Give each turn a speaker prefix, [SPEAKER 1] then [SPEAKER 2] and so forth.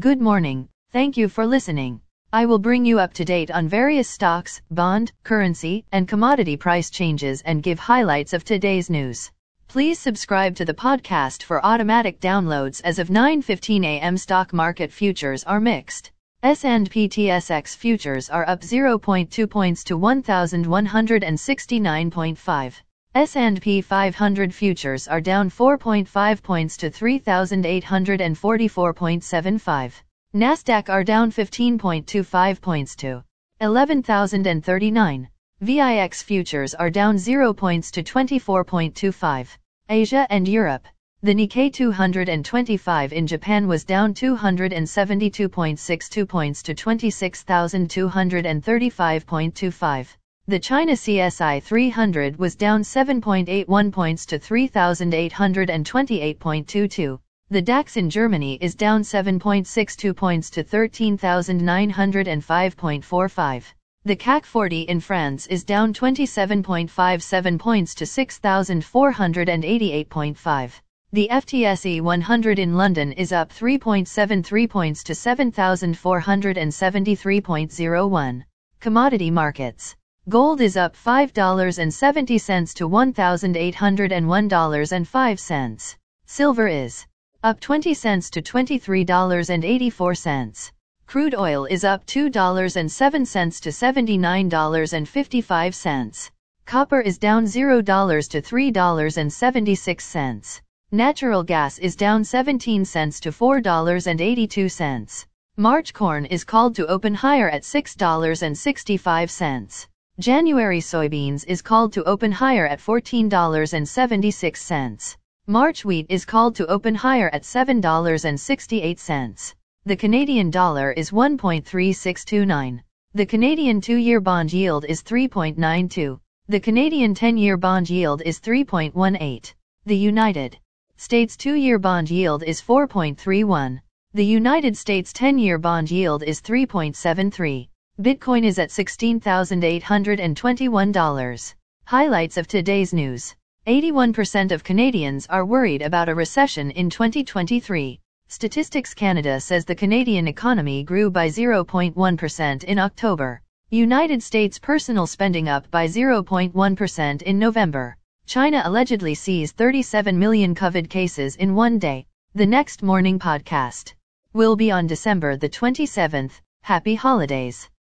[SPEAKER 1] Good morning. Thank you for listening. I will bring you up to date on various stocks, bond, currency, and commodity price changes and give highlights of today's news. Please subscribe to the podcast for automatic downloads as of 9:15 a.m. stock market futures are mixed. S&P TSX futures are up 0.2 points to 1169.5. S&P 500 futures are down 4.5 points to 3844.75. Nasdaq are down 15.25 points to 11,039. VIX futures are down 0 points to 24.25. Asia and Europe. The Nikkei 225 in Japan was down 272.62 points to 26,235.25. The China CSI 300 was down 7.81 points to 3,828.22. The DAX in Germany is down 7.62 points to 13,905.45. The CAC 40 in France is down 27.57 points to 6,488.5. The FTSE 100 in London is up 3.73 points to 7,473.01. Commodity markets. Gold is up $5.70 to $1,801.05. Silver is up 20 cents to $23.84. Crude oil is up $2.07 to $79.55. Copper is down $0 to $3.76. Natural gas is down 17 cents to $4.82. March corn is called to open higher at $6.65. January soybeans is called to open higher at $14.76. March wheat is called to open higher at $7.68. The Canadian dollar is 1.3629. The Canadian 2-year bond yield is 3.92. The Canadian 10-year bond yield is 3.18. The United States 2-year bond yield is 4.31. The United States 10-year bond yield is 3.73. Bitcoin is at $16,821. Highlights of today's news. 81% of Canadians are worried about a recession in 2023. Statistics Canada says the Canadian economy grew by 0.1% in October. United States personal spending up by 0.1% in November. China allegedly sees 37 million COVID cases in one day. The next morning podcast will be on December the 27th. Happy holidays.